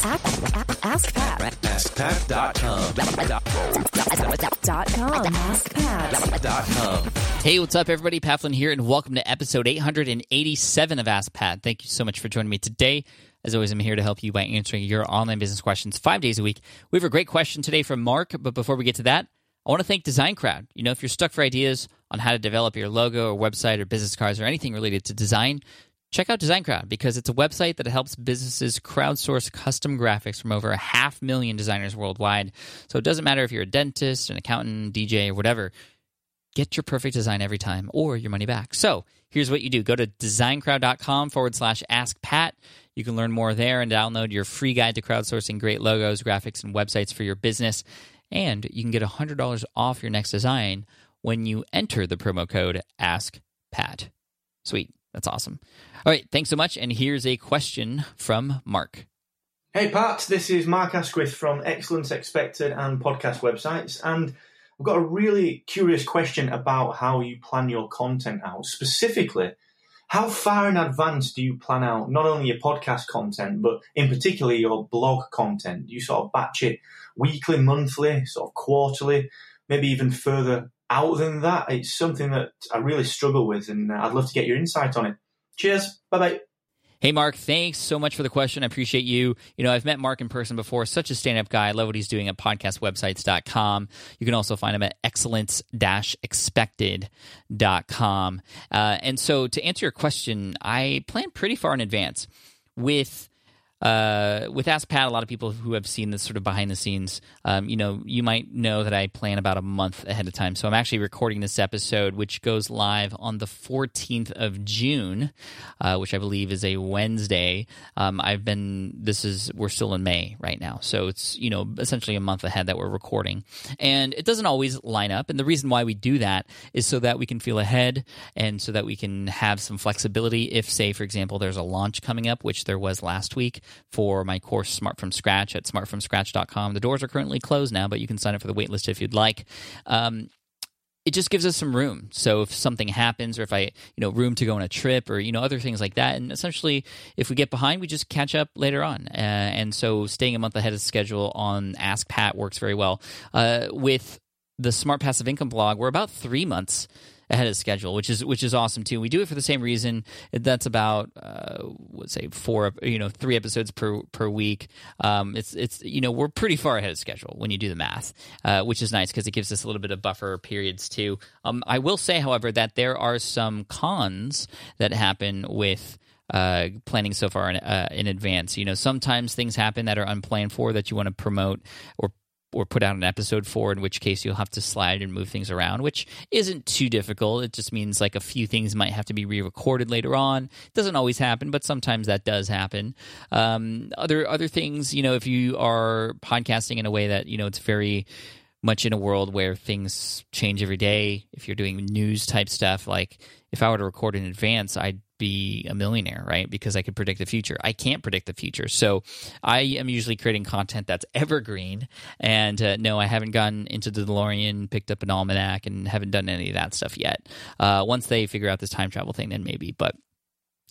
Ask, ask, Pat. AskPat.com. Dot com. Hey, what's up, everybody? Pat here, and welcome to episode 887 of Ask Pat. Thank you so much for joining me today. As always, I'm here to help you by answering your online business questions five days a week. We have a great question today from Mark, but before we get to that, I want to thank Design Crowd. You know, if you're stuck for ideas on how to develop your logo or website or business cards or anything related to design, check out DesignCrowd because it's a website that helps businesses crowdsource custom graphics from over a half million designers worldwide. So it doesn't matter if you're a dentist, an accountant, DJ, or whatever get your perfect design every time or your money back. So here's what you do go to designcrowd.com forward slash ask Pat. You can learn more there and download your free guide to crowdsourcing great logos, graphics, and websites for your business. And you can get $100 off your next design when you enter the promo code Ask Pat. Sweet. That's awesome. All right. Thanks so much. And here's a question from Mark. Hey Pat, this is Mark Asquith from Excellence Expected and podcast websites, and I've got a really curious question about how you plan your content out. Specifically, how far in advance do you plan out not only your podcast content, but in particular your blog content? Do you sort of batch it weekly, monthly, sort of quarterly, maybe even further out than that? It's something that I really struggle with, and I'd love to get your insight on it. Cheers. Bye bye. Hey, Mark, thanks so much for the question. I appreciate you. You know, I've met Mark in person before. Such a stand up guy. I love what he's doing at podcastwebsites.com. You can also find him at excellence expected.com. Uh, and so, to answer your question, I plan pretty far in advance with uh, with Ask Pat, a lot of people who have seen this sort of behind the scenes, um, you know, you might know that I plan about a month ahead of time. So I'm actually recording this episode, which goes live on the 14th of June, uh, which I believe is a Wednesday. Um, I've been, this is, we're still in May right now. So it's, you know, essentially a month ahead that we're recording. And it doesn't always line up. And the reason why we do that is so that we can feel ahead and so that we can have some flexibility. If, say, for example, there's a launch coming up, which there was last week for my course Smart from Scratch at smartfromscratch.com. The doors are currently closed now, but you can sign up for the waitlist if you'd like. Um, it just gives us some room. So if something happens, or if I, you know, room to go on a trip, or you know, other things like that, and essentially, if we get behind, we just catch up later on. Uh, and so, staying a month ahead of schedule on Ask Pat works very well. Uh, with the Smart Passive Income blog, we're about three months ahead of schedule, which is which is awesome too. We do it for the same reason. That's about uh, let's say four, you know, three episodes per per week. Um, it's it's you know we're pretty far ahead of schedule when you do the math, uh, which is nice because it gives us a little bit of buffer periods too. Um, I will say, however, that there are some cons that happen with uh, planning so far in, uh, in advance. You know, sometimes things happen that are unplanned for that you want to promote or or put out an episode for, in which case you'll have to slide and move things around, which isn't too difficult. It just means like a few things might have to be re-recorded later on. It doesn't always happen, but sometimes that does happen. Um, other other things, you know, if you are podcasting in a way that you know it's very much in a world where things change every day. If you're doing news type stuff, like if I were to record in advance, I'd be a millionaire, right? Because I could predict the future. I can't predict the future. So I am usually creating content that's evergreen. And uh, no, I haven't gone into the DeLorean, picked up an almanac, and haven't done any of that stuff yet. Uh, once they figure out this time travel thing, then maybe. But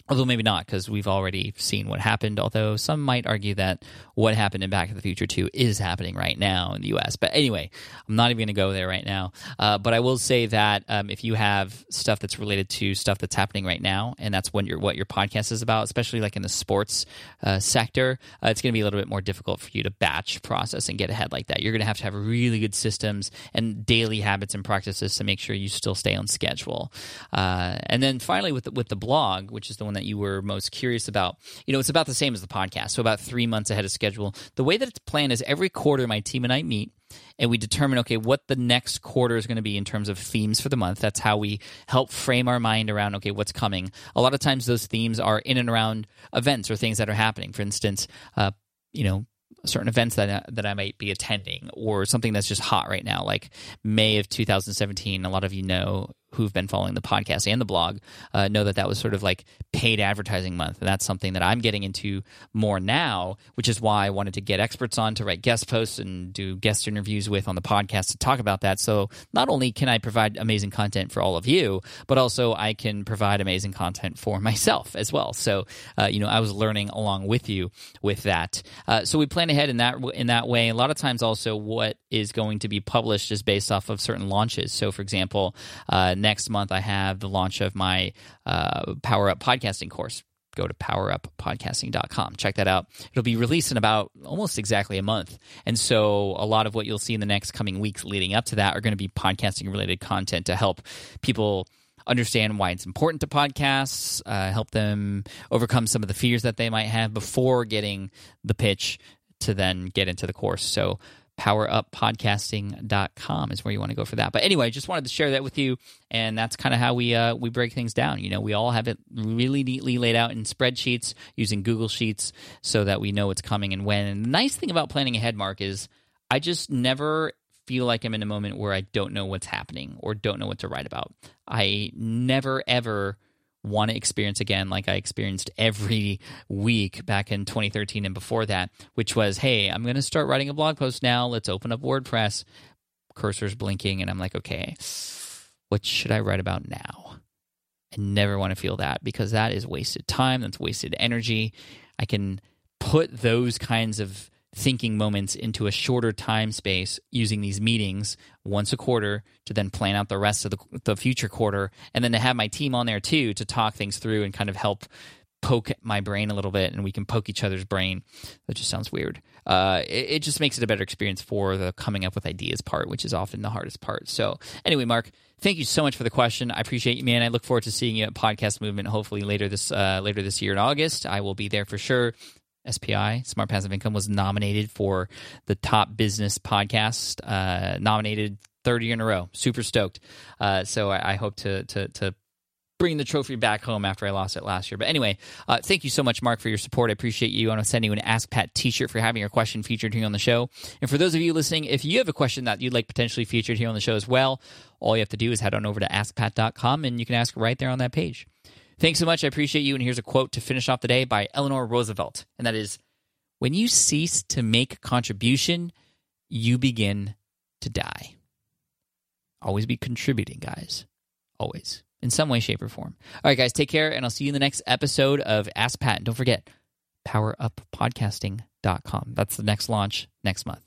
Although maybe not, because we've already seen what happened. Although some might argue that what happened in Back to the Future 2 is happening right now in the US. But anyway, I'm not even going to go there right now. Uh, but I will say that um, if you have stuff that's related to stuff that's happening right now, and that's when what your podcast is about, especially like in the sports uh, sector, uh, it's going to be a little bit more difficult for you to batch process and get ahead like that. You're going to have to have really good systems and daily habits and practices to make sure you still stay on schedule. Uh, and then finally, with the, with the blog, which is the one that you were most curious about, you know, it's about the same as the podcast. So about three months ahead of schedule. The way that it's planned is every quarter my team and I meet and we determine okay what the next quarter is going to be in terms of themes for the month that's how we help frame our mind around okay what's coming a lot of times those themes are in and around events or things that are happening for instance uh, you know certain events that that I might be attending or something that's just hot right now like May of 2017 a lot of you know who've been following the podcast and the blog uh, know that that was sort of like paid advertising month. And that's something that I'm getting into more now, which is why I wanted to get experts on to write guest posts and do guest interviews with on the podcast to talk about that. So not only can I provide amazing content for all of you, but also I can provide amazing content for myself as well. So, uh, you know, I was learning along with you with that. Uh, so we plan ahead in that in that way. A lot of times, also, what is going to be published is based off of certain launches. So, for example, uh, next month I have the launch of my uh, Power Up podcasting course go to poweruppodcasting.com. Check that out. It'll be released in about almost exactly a month. And so a lot of what you'll see in the next coming weeks leading up to that are going to be podcasting related content to help people understand why it's important to podcasts, uh, help them overcome some of the fears that they might have before getting the pitch to then get into the course. So poweruppodcasting.com is where you want to go for that. But anyway, just wanted to share that with you, and that's kind of how we uh, we break things down. You know, we all have it really neatly laid out in spreadsheets using Google Sheets so that we know what's coming and when. And the nice thing about planning ahead, Mark, is I just never feel like I'm in a moment where I don't know what's happening or don't know what to write about. I never ever want to experience again like I experienced every week back in 2013 and before that, which was, hey, I'm going to start writing a blog post now. Let's open up WordPress. Cursor's blinking, and I'm like, okay, what should I write about now? I never want to feel that because that is wasted time. That's wasted energy. I can put those kinds of thinking moments into a shorter time space using these meetings once a quarter to then plan out the rest of the, the future quarter and then to have my team on there too to talk things through and kind of help poke my brain a little bit and we can poke each other's brain. That just sounds weird. Uh, it, it, just makes it a better experience for the coming up with ideas part which is often the hardest part. So anyway mark thank you so much for the question. I appreciate you man. I look forward to seeing you at podcast movement hopefully later this uh, later this year in august. I will be there for sure SPI, Smart Passive Income, was nominated for the top business podcast, uh, nominated 30 in a row. Super stoked. Uh, so I, I, hope to, to, to bring the trophy back home after I lost it last year. But anyway, uh, thank you so much, Mark, for your support. I appreciate you. I want to send you an Ask Pat t-shirt for having your question featured here on the show. And for those of you listening, if you have a question that you'd like potentially featured here on the show as well, all you have to do is head on over to askpat.com and you can ask right there on that page. Thanks so much. I appreciate you. And here's a quote to finish off the day by Eleanor Roosevelt. And that is When you cease to make contribution, you begin to die. Always be contributing, guys. Always. In some way, shape, or form. All right, guys, take care. And I'll see you in the next episode of Ask Pat. And don't forget, poweruppodcasting.com. That's the next launch next month.